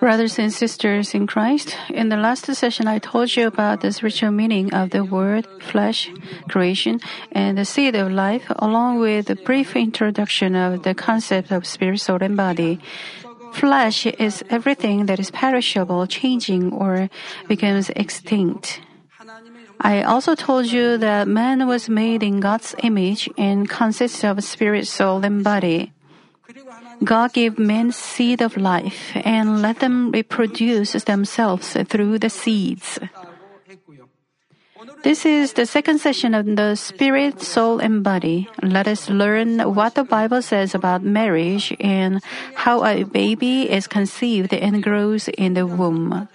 Brothers and sisters in Christ, in the last session I told you about the spiritual meaning of the word flesh, creation, and the seed of life, along with a brief introduction of the concept of spirit, soul, and body. Flesh is everything that is perishable, changing, or becomes extinct. I also told you that man was made in God's image and consists of spirit, soul, and body. God gave men seed of life and let them reproduce themselves through the seeds. This is the second session of the spirit, soul, and body. Let us learn what the Bible says about marriage and how a baby is conceived and grows in the womb.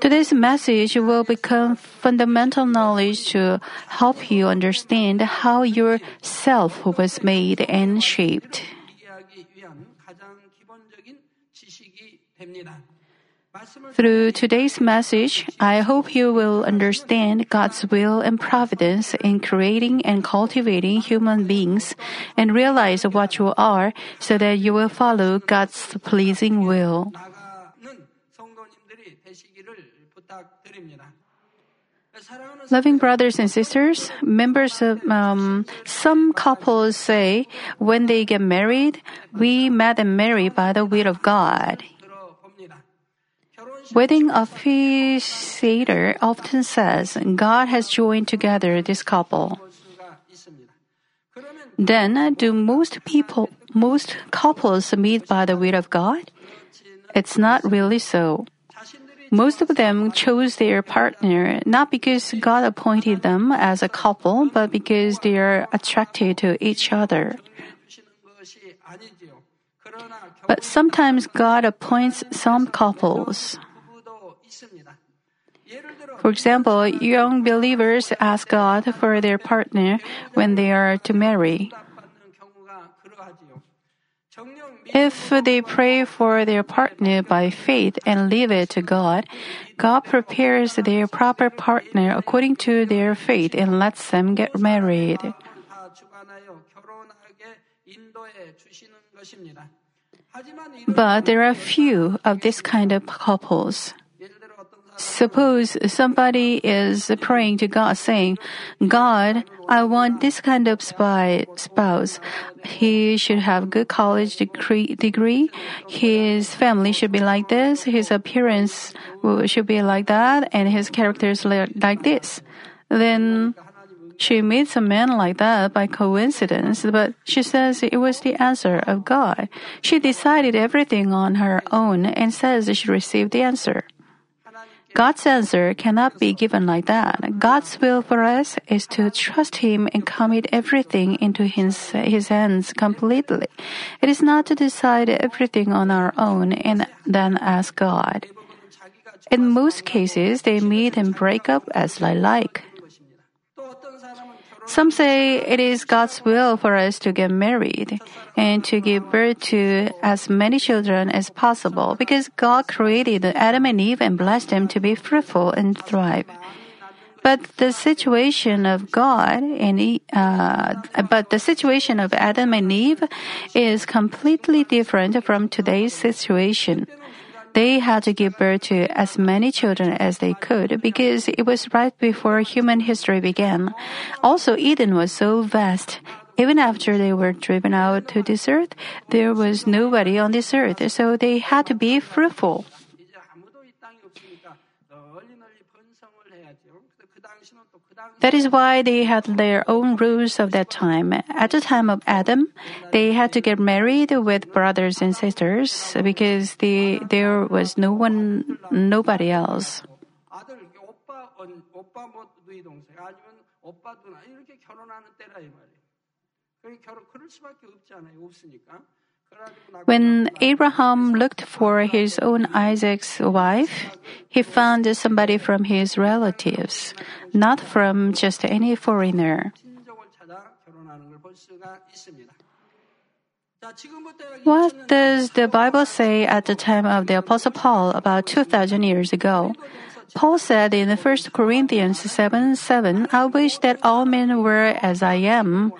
Today's message will become fundamental knowledge to help you understand how your self was made and shaped. Through today's message, I hope you will understand God's will and providence in creating and cultivating human beings and realize what you are so that you will follow God's pleasing will. Loving brothers and sisters, members of um, some couples say when they get married, we met and married by the will of God. Wedding officiator often says God has joined together this couple. Then, do most people, most couples meet by the will of God? It's not really so. Most of them chose their partner not because God appointed them as a couple, but because they are attracted to each other. But sometimes God appoints some couples. For example, young believers ask God for their partner when they are to marry. If they pray for their partner by faith and leave it to God, God prepares their proper partner according to their faith and lets them get married. But there are few of this kind of couples. Suppose somebody is praying to God saying, God, I want this kind of spy, spouse. He should have good college degree, degree. His family should be like this. His appearance should be like that. And his character is like this. Then she meets a man like that by coincidence, but she says it was the answer of God. She decided everything on her own and says she received the answer. God's answer cannot be given like that. God's will for us is to trust Him and commit everything into His, His hands completely. It is not to decide everything on our own and then ask God. In most cases, they meet and break up as they like. Some say it is God's will for us to get married and to give birth to as many children as possible because God created Adam and Eve and blessed them to be fruitful and thrive. But the situation of God and uh, but the situation of Adam and Eve is completely different from today's situation. They had to give birth to as many children as they could because it was right before human history began. Also, Eden was so vast. Even after they were driven out to this earth, there was nobody on this earth, so they had to be fruitful. That is why they had their own rules of that time. At the time of Adam, they had to get married with brothers and sisters because the, there was no one, nobody else. When Abraham looked for his own Isaac's wife, he found somebody from his relatives, not from just any foreigner. What does the Bible say at the time of the Apostle Paul about 2,000 years ago? Paul said in 1 Corinthians 7 7, I wish that all men were as I am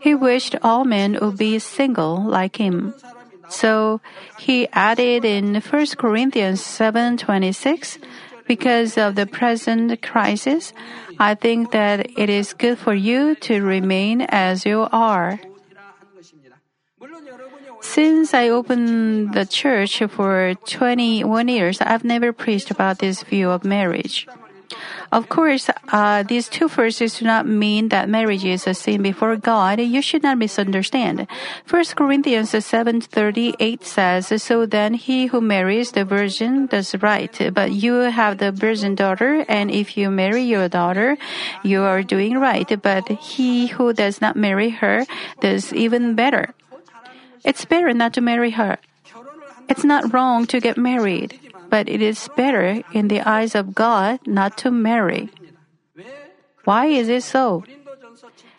He wished all men would be single like him. So he added in 1 Corinthians 7:26, because of the present crisis, I think that it is good for you to remain as you are. Since I opened the church for 21 years, I've never preached about this view of marriage. Of course, uh, these two verses do not mean that marriage is a sin before God. You should not misunderstand. 1 Corinthians 7:38 says, "So then he who marries the virgin does right, but you have the virgin daughter, and if you marry your daughter, you are doing right, but he who does not marry her does even better." It's better not to marry her. It's not wrong to get married but it is better in the eyes of God not to marry. Why is it so?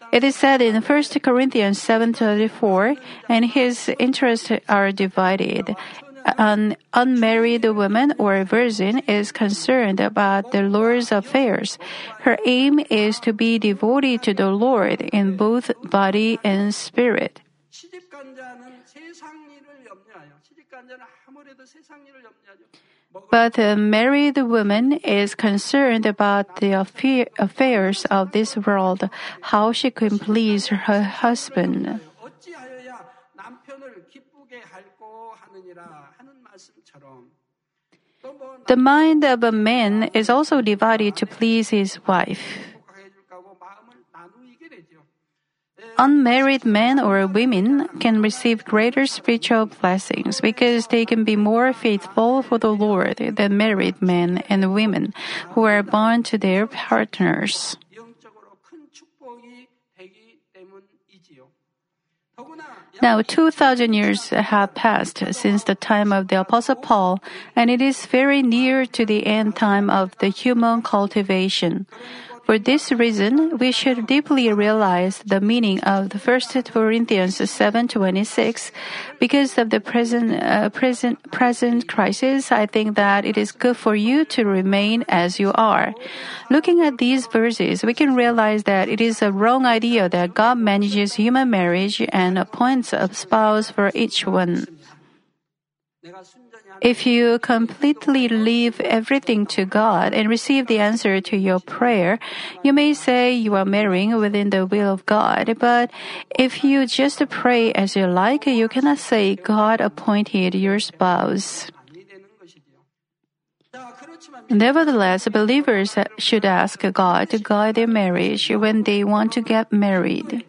It is said in 1 Corinthians 7:34, and his interests are divided. An unmarried woman or a virgin is concerned about the Lord's affairs. Her aim is to be devoted to the Lord in both body and spirit. But a married woman is concerned about the affairs of this world, how she can please her husband. The mind of a man is also divided to please his wife. Unmarried men or women can receive greater spiritual blessings because they can be more faithful for the Lord than married men and women who are bound to their partners. Now, 2,000 years have passed since the time of the Apostle Paul, and it is very near to the end time of the human cultivation. For this reason, we should deeply realize the meaning of the 1 Corinthians 7:26. Because of the present uh, present present crisis, I think that it is good for you to remain as you are. Looking at these verses, we can realize that it is a wrong idea that God manages human marriage and appoints a spouse for each one. If you completely leave everything to God and receive the answer to your prayer, you may say you are marrying within the will of God. But if you just pray as you like, you cannot say God appointed your spouse. Nevertheless, believers should ask God to guide their marriage when they want to get married.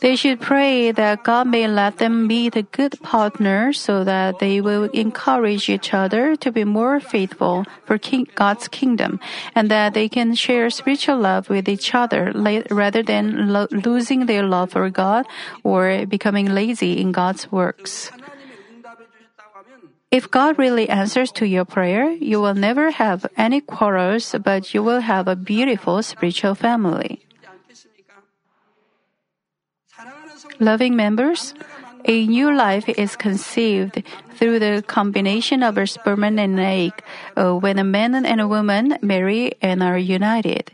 They should pray that God may let them meet a good partner so that they will encourage each other to be more faithful for king, God's kingdom and that they can share spiritual love with each other rather than lo- losing their love for God or becoming lazy in God's works. If God really answers to your prayer, you will never have any quarrels, but you will have a beautiful spiritual family. Loving members, a new life is conceived through the combination of a sperm and an egg uh, when a man and a woman marry and are united.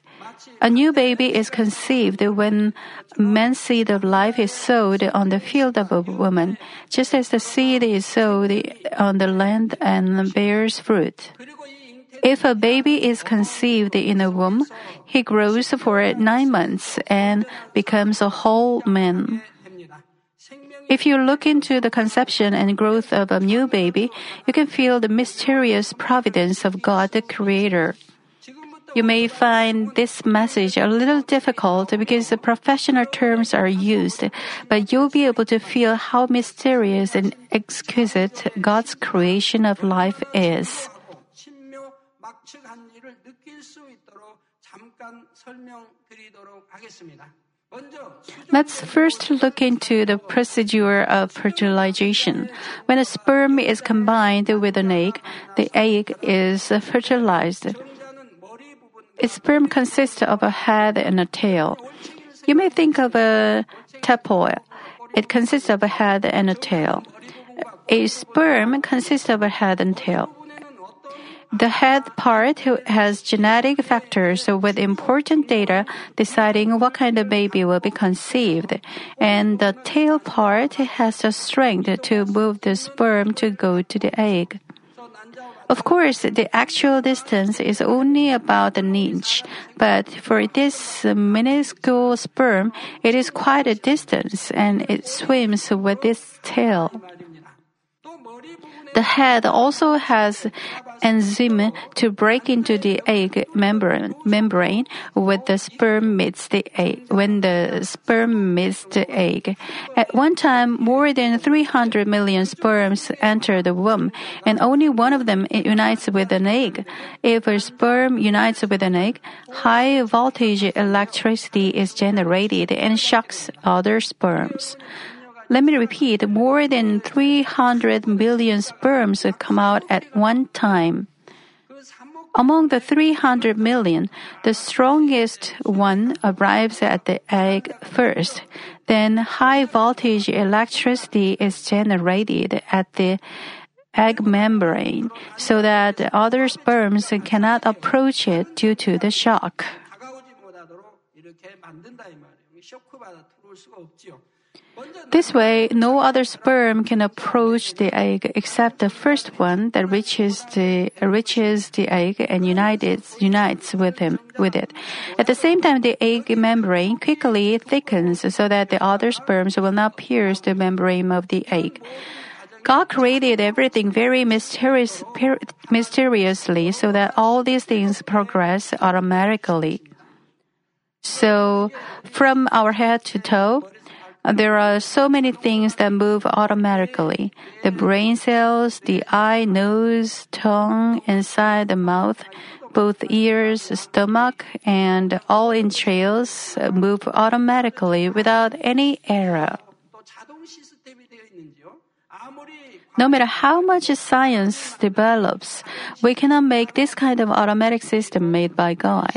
A new baby is conceived when man's seed of life is sowed on the field of a woman, just as the seed is sowed on the land and bears fruit. If a baby is conceived in a womb, he grows for nine months and becomes a whole man. If you look into the conception and growth of a new baby, you can feel the mysterious providence of God the Creator. You may find this message a little difficult because the professional terms are used, but you'll be able to feel how mysterious and exquisite God's creation of life is. Let's first look into the procedure of fertilization. When a sperm is combined with an egg, the egg is fertilized. A sperm consists of a head and a tail. You may think of a tadpole. It consists of a head and a tail. A sperm consists of a head and tail. The head part has genetic factors with important data deciding what kind of baby will be conceived, and the tail part has the strength to move the sperm to go to the egg. Of course, the actual distance is only about an inch, but for this minuscule sperm, it is quite a distance and it swims with its tail. The head also has enzyme to break into the egg membrane, membrane when the sperm meets the egg. When the sperm meets the egg, at one time, more than 300 million sperms enter the womb, and only one of them unites with an egg. If a sperm unites with an egg, high voltage electricity is generated and shocks other sperms. Let me repeat, more than 300 million sperms come out at one time. Among the 300 million, the strongest one arrives at the egg first. Then high voltage electricity is generated at the egg membrane so that other sperms cannot approach it due to the shock. This way, no other sperm can approach the egg except the first one that reaches the reaches the egg and unites unites with him with it. At the same time, the egg membrane quickly thickens so that the other sperms will not pierce the membrane of the egg. God created everything very mysterious, mysteriously so that all these things progress automatically. So, from our head to toe, Uh, there are so many things that move automatically. The brain cells, the eye, nose, tongue, inside the mouth, both ears, stomach, and all entrails move automatically without any error. No matter how much science develops, we cannot make this kind of automatic system made by God.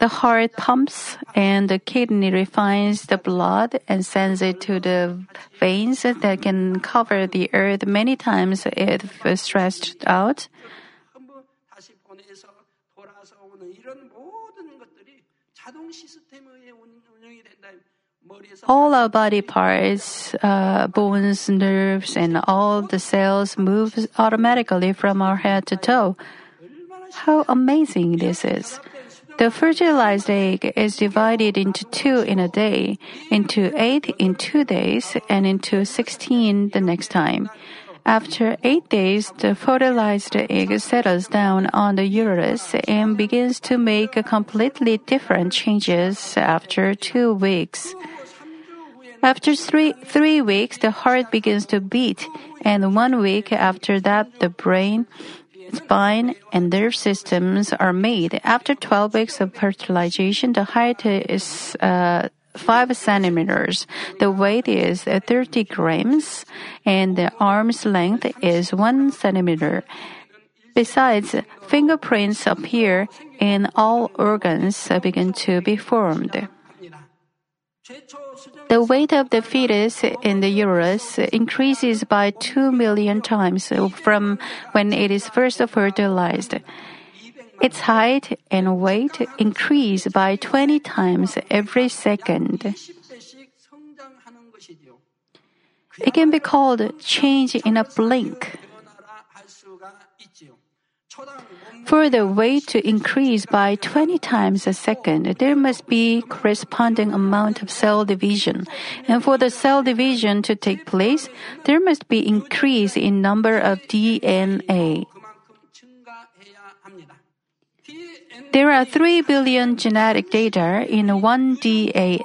The heart pumps and the kidney refines the blood and sends it to the veins that can cover the earth many times if stretched out. All our body parts, uh, bones, nerves, and all the cells move automatically from our head to toe. How amazing this is! The fertilized egg is divided into two in a day, into eight in two days, and into sixteen the next time. After eight days, the fertilized egg settles down on the uterus and begins to make completely different changes after two weeks. After three, three weeks, the heart begins to beat, and one week after that, the brain, spine, and nerve systems are made. After 12 weeks of fertilization, the height is uh, 5 centimeters. The weight is 30 grams, and the arm's length is 1 centimeter. Besides, fingerprints appear and all organs begin to be formed. The weight of the fetus in the uterus increases by 2 million times from when it is first fertilized. Its height and weight increase by 20 times every second. It can be called change in a blink. For the weight to increase by 20 times a second, there must be corresponding amount of cell division. And for the cell division to take place, there must be increase in number of DNA. There are 3 billion genetic data in one DNA.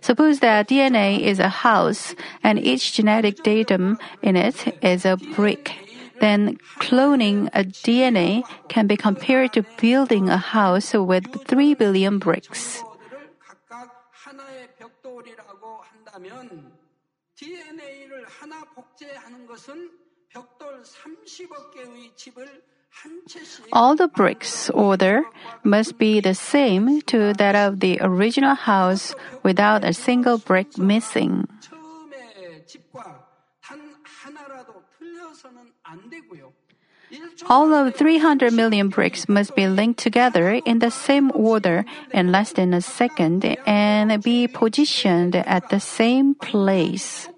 Suppose that DNA is a house and each genetic datum in it is a brick then cloning a DNA can be compared to building a house with 3 billion bricks. All the bricks order must be the same to that of the original house without a single brick missing. All of 300 million bricks must be linked together in the same order in less than a second and be positioned at the same place.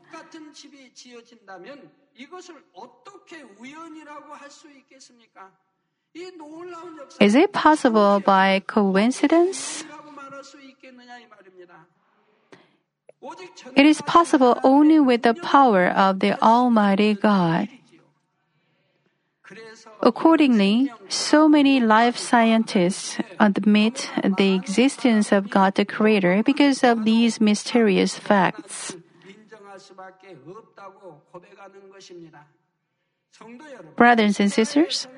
Is it possible by coincidence? It is possible only with the power of the Almighty God. Accordingly, so many life scientists admit the existence of God the Creator because of these mysterious facts. Brothers and sisters,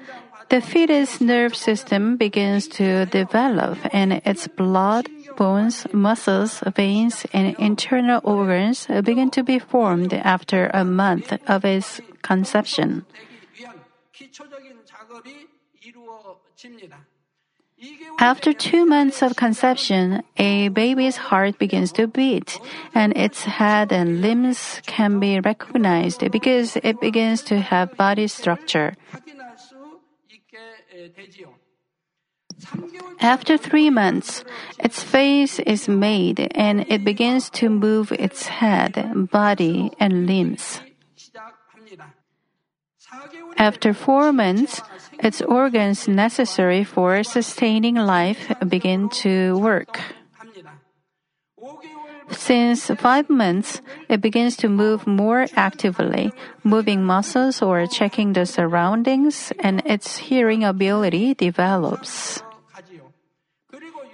the fetus nerve system begins to develop and its blood bones, muscles, veins, and internal organs begin to be formed after a month of its conception. After two months of conception, a baby's heart begins to beat, and its head and limbs can be recognized because it begins to have body structure. After three months, its face is made and it begins to move its head, body, and limbs. After four months, its organs necessary for sustaining life begin to work. Since five months, it begins to move more actively, moving muscles or checking the surroundings, and its hearing ability develops.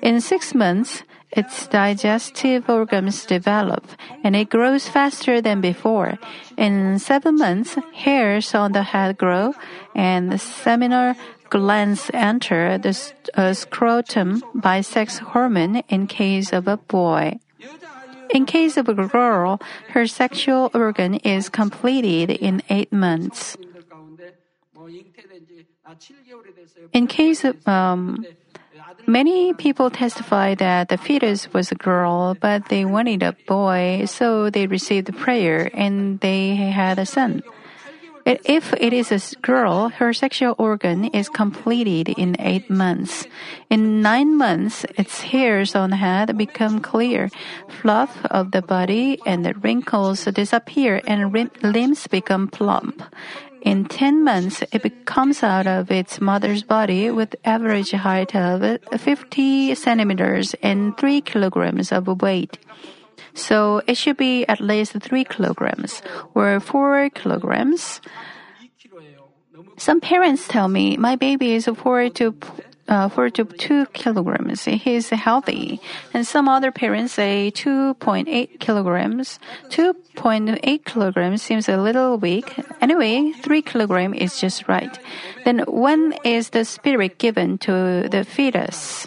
In six months, its digestive organs develop and it grows faster than before. In seven months, hairs on the head grow and the seminal glands enter the uh, scrotum by sex hormone in case of a boy. In case of a girl, her sexual organ is completed in eight months. In case of, um, many people testify that the fetus was a girl, but they wanted a boy, so they received prayer and they had a son. If it is a girl, her sexual organ is completed in eight months. In nine months, its hairs on head become clear, fluff of the body and the wrinkles disappear, and limbs become plump. In 10 months, it comes out of its mother's body with average height of 50 centimeters and 3 kilograms of weight. So it should be at least 3 kilograms or 4 kilograms. Some parents tell me my baby is 4 to uh, 42 kilograms. He is healthy. And some other parents say 2.8 kilograms. 2.8 kilograms seems a little weak. Anyway, 3 kilogram is just right. Then when is the spirit given to the fetus?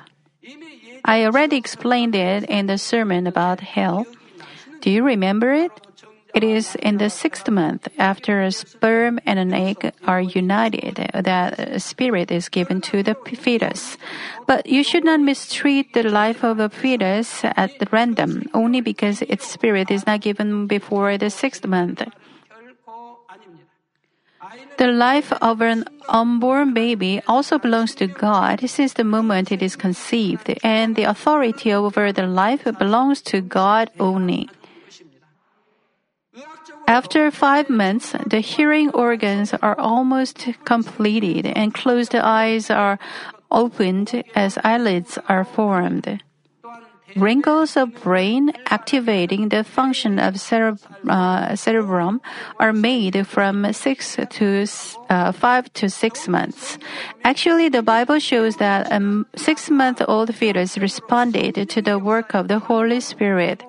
I already explained it in the sermon about hell. Do you remember it? It is in the sixth month after a sperm and an egg are united that a spirit is given to the fetus. But you should not mistreat the life of a fetus at random only because its spirit is not given before the sixth month. The life of an unborn baby also belongs to God since the moment it is conceived, and the authority over the life belongs to God only. After five months, the hearing organs are almost completed and closed eyes are opened as eyelids are formed. Wrinkles of brain activating the function of uh, cerebrum are made from six to uh, five to six months. Actually, the Bible shows that a six-month-old fetus responded to the work of the Holy Spirit.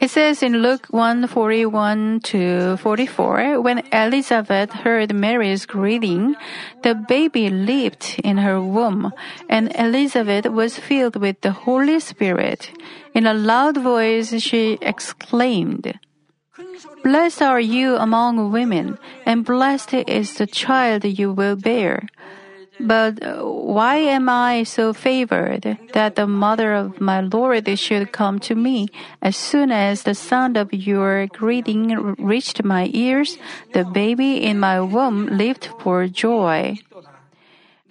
It says in Luke 1:41 to 44, when Elizabeth heard Mary's greeting, the baby leaped in her womb, and Elizabeth was filled with the Holy Spirit. In a loud voice, she exclaimed, Blessed are you among women, and blessed is the child you will bear. But uh, why am I so favored that the mother of my Lord should come to me? As soon as the sound of your greeting reached my ears, the baby in my womb leaped for joy.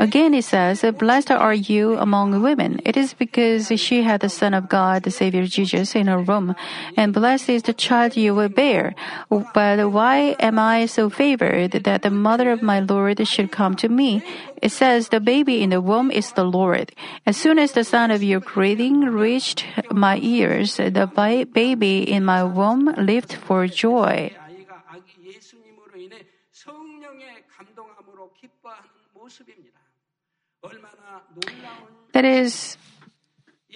Again, it says, Blessed are you among women. It is because she had the Son of God, the Savior Jesus, in her womb. And blessed is the child you will bear. But why am I so favored that the mother of my Lord should come to me? It says, The baby in the womb is the Lord. As soon as the sound of your greeting reached my ears, the baby in my womb leaped for joy. That is,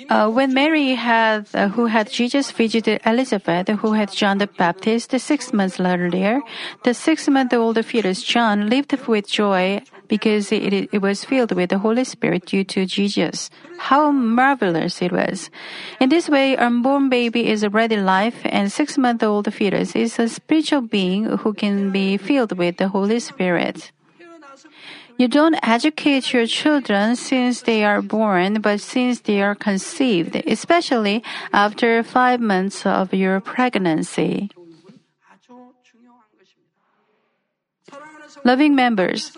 uh, when Mary had, uh, who had Jesus visited Elizabeth, who had John the Baptist six months earlier, the six-month-old fetus John lived with joy because it, it was filled with the Holy Spirit due to Jesus. How marvelous it was! In this way, unborn baby is already life, and six-month-old fetus is a spiritual being who can be filled with the Holy Spirit. You don't educate your children since they are born, but since they are conceived, especially after five months of your pregnancy. Loving members,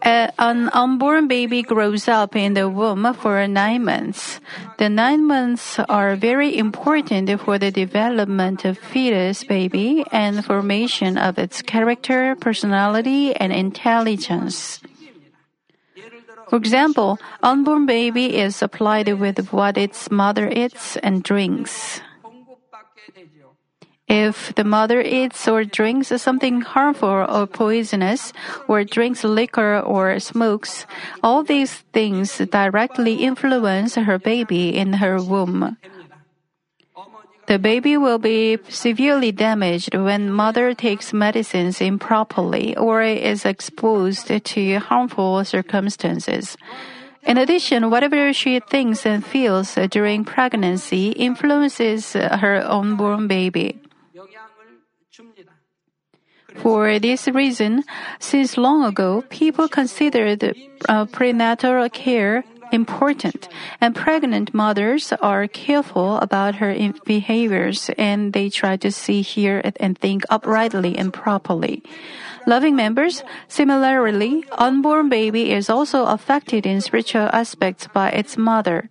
an unborn baby grows up in the womb for nine months. The nine months are very important for the development of fetus baby and formation of its character, personality, and intelligence. For example, unborn baby is supplied with what its mother eats and drinks. If the mother eats or drinks something harmful or poisonous, or drinks liquor or smokes, all these things directly influence her baby in her womb. The baby will be severely damaged when mother takes medicines improperly or is exposed to harmful circumstances. In addition, whatever she thinks and feels during pregnancy influences her unborn baby. For this reason, since long ago, people considered uh, prenatal care important, and pregnant mothers are careful about her behaviors and they try to see, hear, and think uprightly and properly. Loving members, similarly, unborn baby is also affected in spiritual aspects by its mother.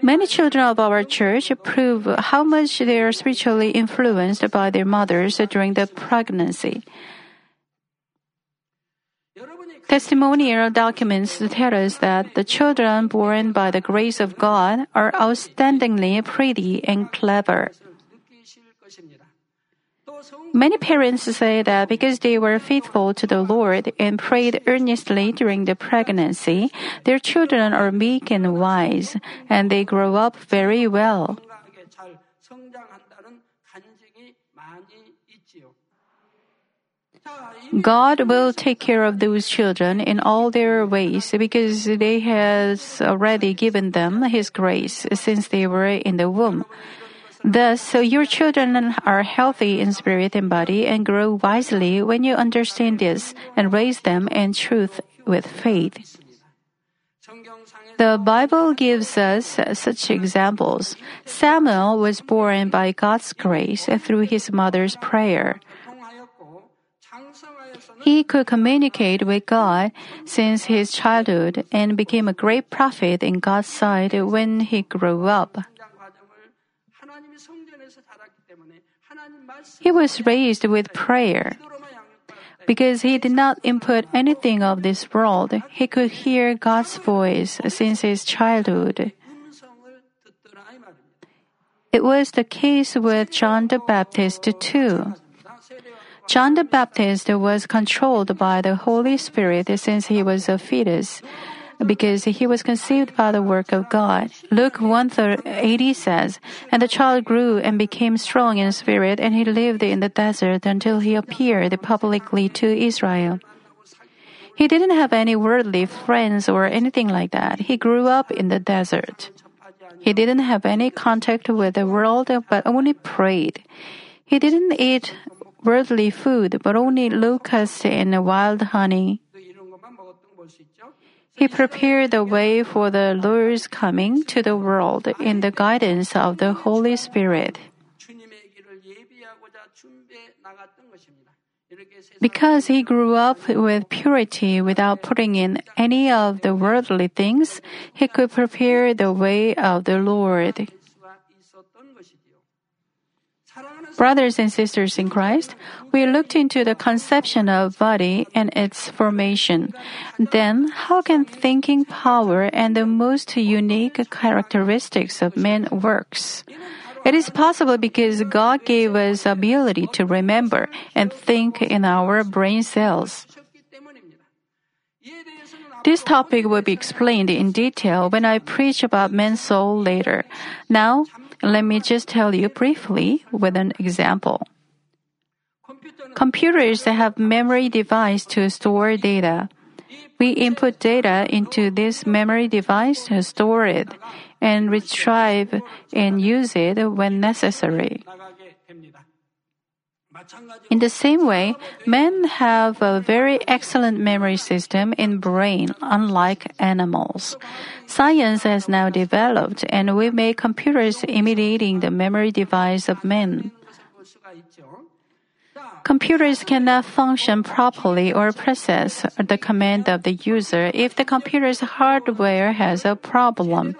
Many children of our church prove how much they are spiritually influenced by their mothers during the pregnancy. Testimonial documents tell us that the children born by the grace of God are outstandingly pretty and clever. Many parents say that because they were faithful to the Lord and prayed earnestly during the pregnancy, their children are meek and wise, and they grow up very well. God will take care of those children in all their ways because they has already given them His grace since they were in the womb. Thus, your children are healthy in spirit and body and grow wisely when you understand this and raise them in truth with faith. The Bible gives us such examples. Samuel was born by God's grace through his mother's prayer. He could communicate with God since his childhood and became a great prophet in God's sight when he grew up. He was raised with prayer. Because he did not input anything of this world, he could hear God's voice since his childhood. It was the case with John the Baptist too. John the Baptist was controlled by the Holy Spirit since he was a fetus because he was conceived by the work of God. Luke 1:80 says, "And the child grew and became strong in spirit, and he lived in the desert until he appeared publicly to Israel." He didn't have any worldly friends or anything like that. He grew up in the desert. He didn't have any contact with the world, but only prayed. He didn't eat worldly food, but only locusts and wild honey. He prepared the way for the Lord's coming to the world in the guidance of the Holy Spirit. Because he grew up with purity without putting in any of the worldly things, he could prepare the way of the Lord. Brothers and sisters in Christ, we looked into the conception of body and its formation. Then, how can thinking power and the most unique characteristics of men works? It is possible because God gave us ability to remember and think in our brain cells. This topic will be explained in detail when I preach about men's soul later. Now, let me just tell you briefly with an example. Computers have memory device to store data. We input data into this memory device, store it, and retrieve and use it when necessary. In the same way, men have a very excellent memory system in brain, unlike animals. Science has now developed, and we make computers imitating the memory device of men. Computers cannot function properly or process the command of the user if the computer's hardware has a problem.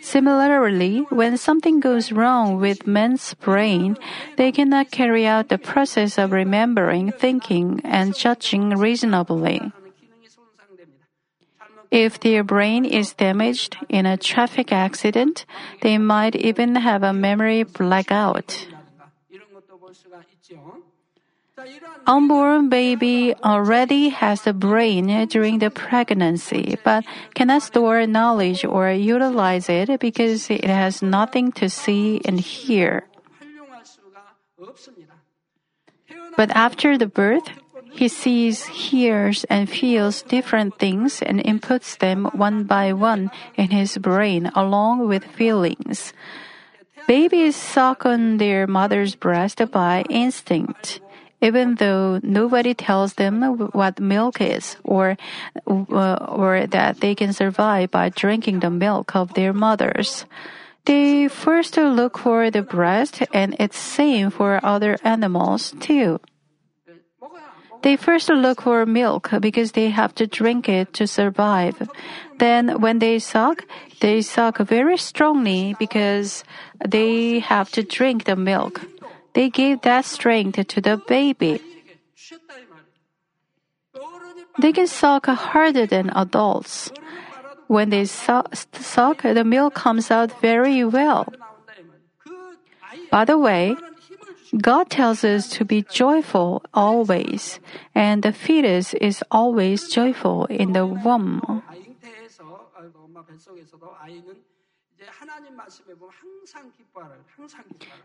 Similarly, when something goes wrong with men's brain, they cannot carry out the process of remembering, thinking, and judging reasonably. If their brain is damaged in a traffic accident, they might even have a memory blackout. Unborn baby already has a brain during the pregnancy, but cannot store knowledge or utilize it because it has nothing to see and hear. But after the birth, he sees, hears, and feels different things and inputs them one by one in his brain along with feelings. Babies suck on their mother's breast by instinct, even though nobody tells them what milk is or uh, or that they can survive by drinking the milk of their mothers. They first look for the breast and it's same for other animals too. They first look for milk because they have to drink it to survive. Then when they suck, they suck very strongly because they have to drink the milk. They give that strength to the baby. They can suck harder than adults. When they suck, the milk comes out very well. By the way, God tells us to be joyful always, and the fetus is always joyful in the womb.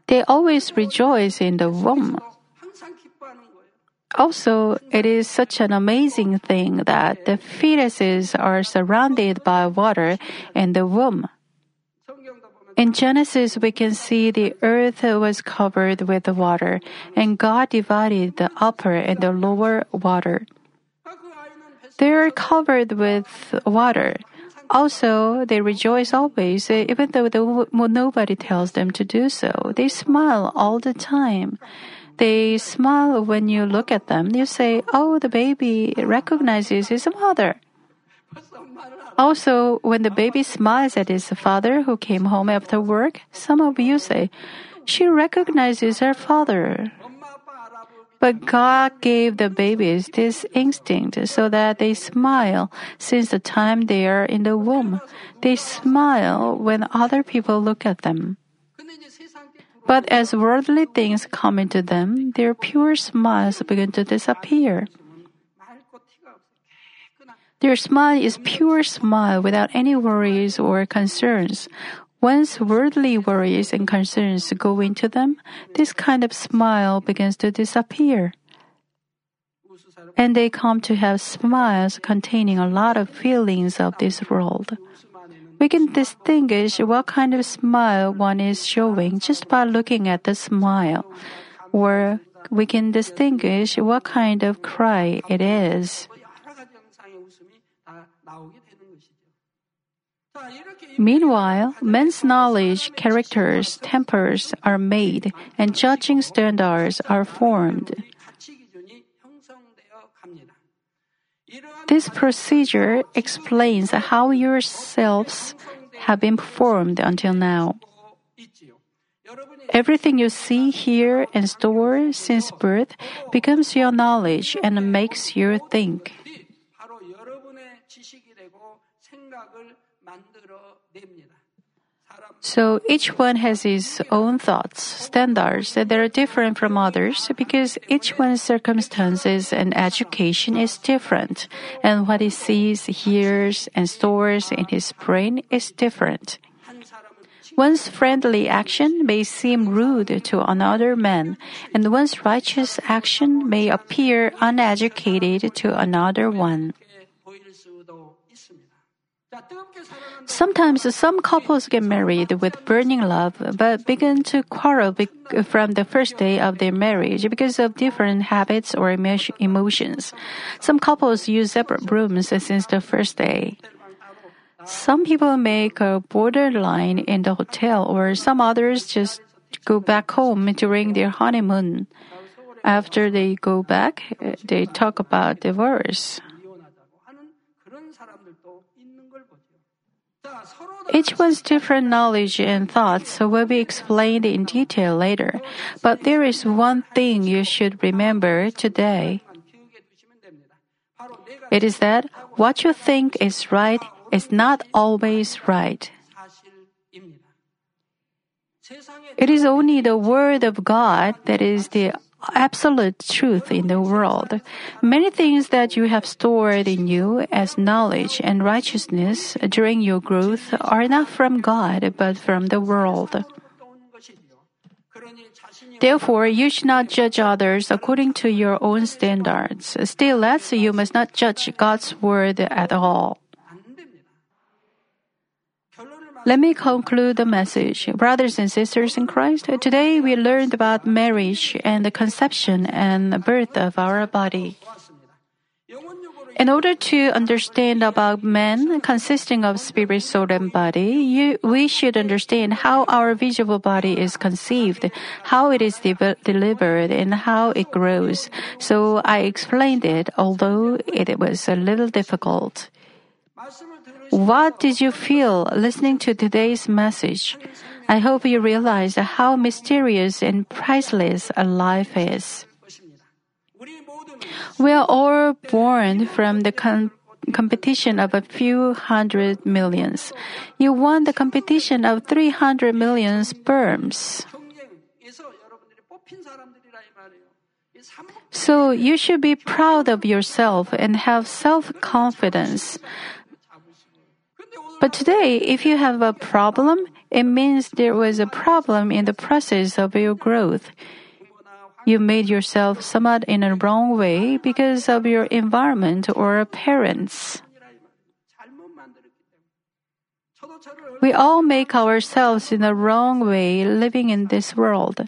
They always rejoice in the womb. Also, it is such an amazing thing that the fetuses are surrounded by water in the womb. In Genesis, we can see the earth was covered with water, and God divided the upper and the lower water. They are covered with water. Also, they rejoice always, even though the, nobody tells them to do so. They smile all the time. They smile when you look at them. You say, Oh, the baby recognizes his mother. Also, when the baby smiles at his father who came home after work, some of you say, she recognizes her father. But God gave the babies this instinct so that they smile since the time they are in the womb. They smile when other people look at them. But as worldly things come into them, their pure smiles begin to disappear. Their smile is pure smile without any worries or concerns. Once worldly worries and concerns go into them, this kind of smile begins to disappear. And they come to have smiles containing a lot of feelings of this world. We can distinguish what kind of smile one is showing just by looking at the smile, or we can distinguish what kind of cry it is. Meanwhile, men's knowledge, characters, tempers are made, and judging standards are formed. This procedure explains how yourselves have been formed until now. Everything you see, hear, and store since birth becomes your knowledge and makes you think. So each one has his own thoughts, standards that are different from others because each one's circumstances and education is different, and what he sees, hears, and stores in his brain is different. One's friendly action may seem rude to another man, and one's righteous action may appear uneducated to another one. Sometimes some couples get married with burning love, but begin to quarrel from the first day of their marriage because of different habits or emo- emotions. Some couples use separate rooms since the first day. Some people make a borderline in the hotel, or some others just go back home during their honeymoon. After they go back, they talk about divorce. Each one's different knowledge and thoughts will be explained in detail later, but there is one thing you should remember today. It is that what you think is right is not always right. It is only the Word of God that is the absolute truth in the world. Many things that you have stored in you as knowledge and righteousness during your growth are not from God, but from the world. Therefore, you should not judge others according to your own standards. Still less, you must not judge God's word at all. Let me conclude the message. Brothers and sisters in Christ, today we learned about marriage and the conception and the birth of our body. In order to understand about man consisting of spirit, soul, and body, you, we should understand how our visible body is conceived, how it is de- delivered, and how it grows. So I explained it, although it was a little difficult. What did you feel listening to today's message? I hope you realize how mysterious and priceless a life is. We are all born from the competition of a few hundred millions. You won the competition of 300 million sperms. So you should be proud of yourself and have self confidence. But today, if you have a problem, it means there was a problem in the process of your growth. You made yourself somewhat in a wrong way because of your environment or parents. We all make ourselves in a wrong way living in this world.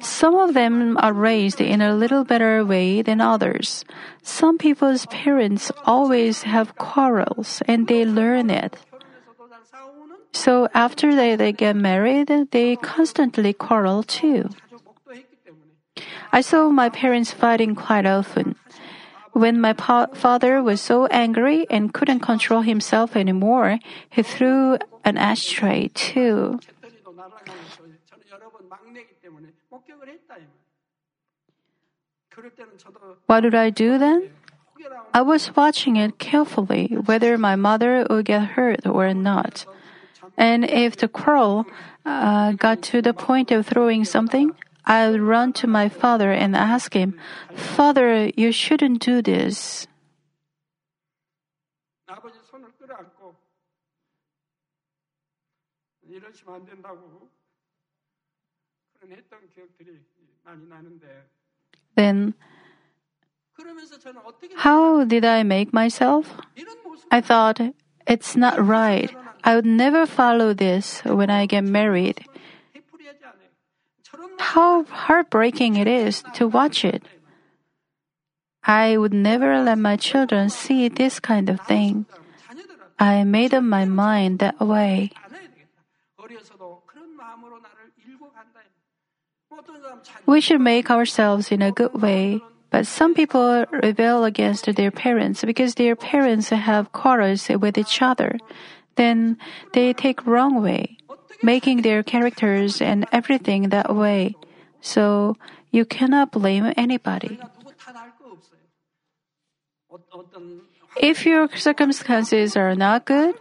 Some of them are raised in a little better way than others. Some people's parents always have quarrels and they learn it. So after they, they get married, they constantly quarrel too. I saw my parents fighting quite often. When my pa- father was so angry and couldn't control himself anymore, he threw an ashtray too. What did I do then? I was watching it carefully whether my mother would get hurt or not. And if the quarrel uh, got to the point of throwing something, I'd run to my father and ask him, Father, you shouldn't do this then how did I make myself? I thought, it's not right. I would never follow this when I get married. How heartbreaking it is to watch it. I would never let my children see this kind of thing. I made up my mind that way. We should make ourselves in a good way, but some people rebel against their parents because their parents have quarrels with each other. Then they take wrong way, making their characters and everything that way. So you cannot blame anybody. If your circumstances are not good,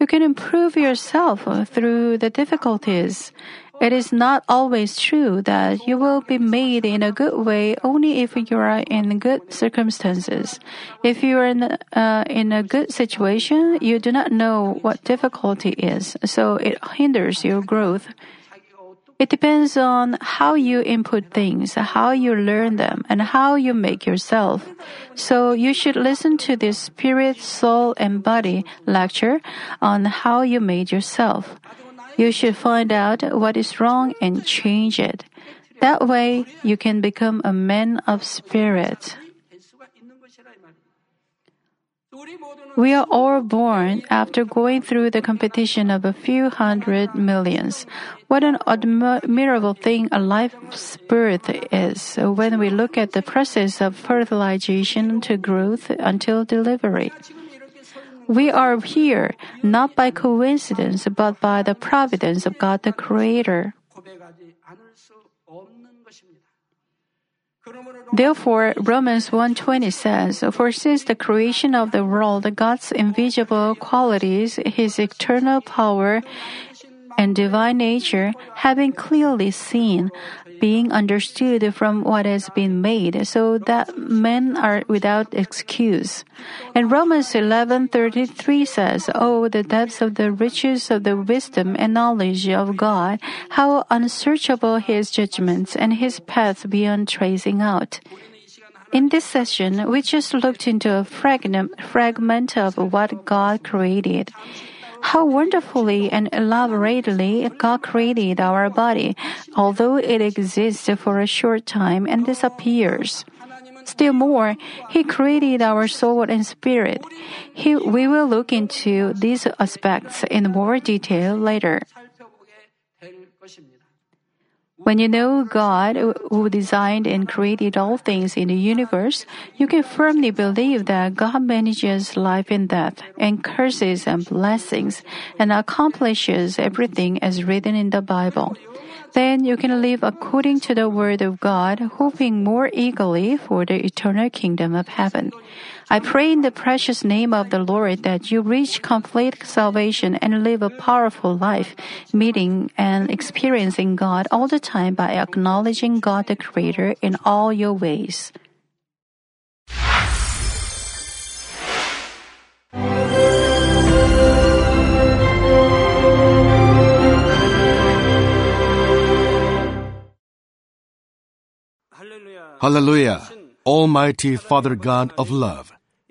you can improve yourself through the difficulties it is not always true that you will be made in a good way only if you are in good circumstances. If you are in, uh, in a good situation, you do not know what difficulty is, so it hinders your growth. It depends on how you input things, how you learn them, and how you make yourself. So you should listen to this spirit, soul, and body lecture on how you made yourself. You should find out what is wrong and change it. That way, you can become a man of spirit. We are all born after going through the competition of a few hundred millions. What an admirable thing a life's birth is when we look at the process of fertilization to growth until delivery. We are here not by coincidence, but by the providence of God the Creator. Therefore, Romans 1.20 says, For since the creation of the world, God's invisible qualities, His eternal power, and divine nature have been clearly seen, being understood from what has been made, so that men are without excuse. And Romans 11:33 says, "Oh, the depths of the riches of the wisdom and knowledge of God! How unsearchable His judgments and His paths beyond tracing out." In this session, we just looked into a fragment, fragment of what God created. How wonderfully and elaborately God created our body, although it exists for a short time and disappears. Still more, He created our soul and spirit. He, we will look into these aspects in more detail later. When you know God, who designed and created all things in the universe, you can firmly believe that God manages life and death, and curses and blessings, and accomplishes everything as written in the Bible. Then you can live according to the Word of God, hoping more eagerly for the eternal kingdom of heaven. I pray in the precious name of the Lord that you reach complete salvation and live a powerful life, meeting and experiencing God all the time by acknowledging God the Creator in all your ways. Hallelujah! Almighty Father God of love.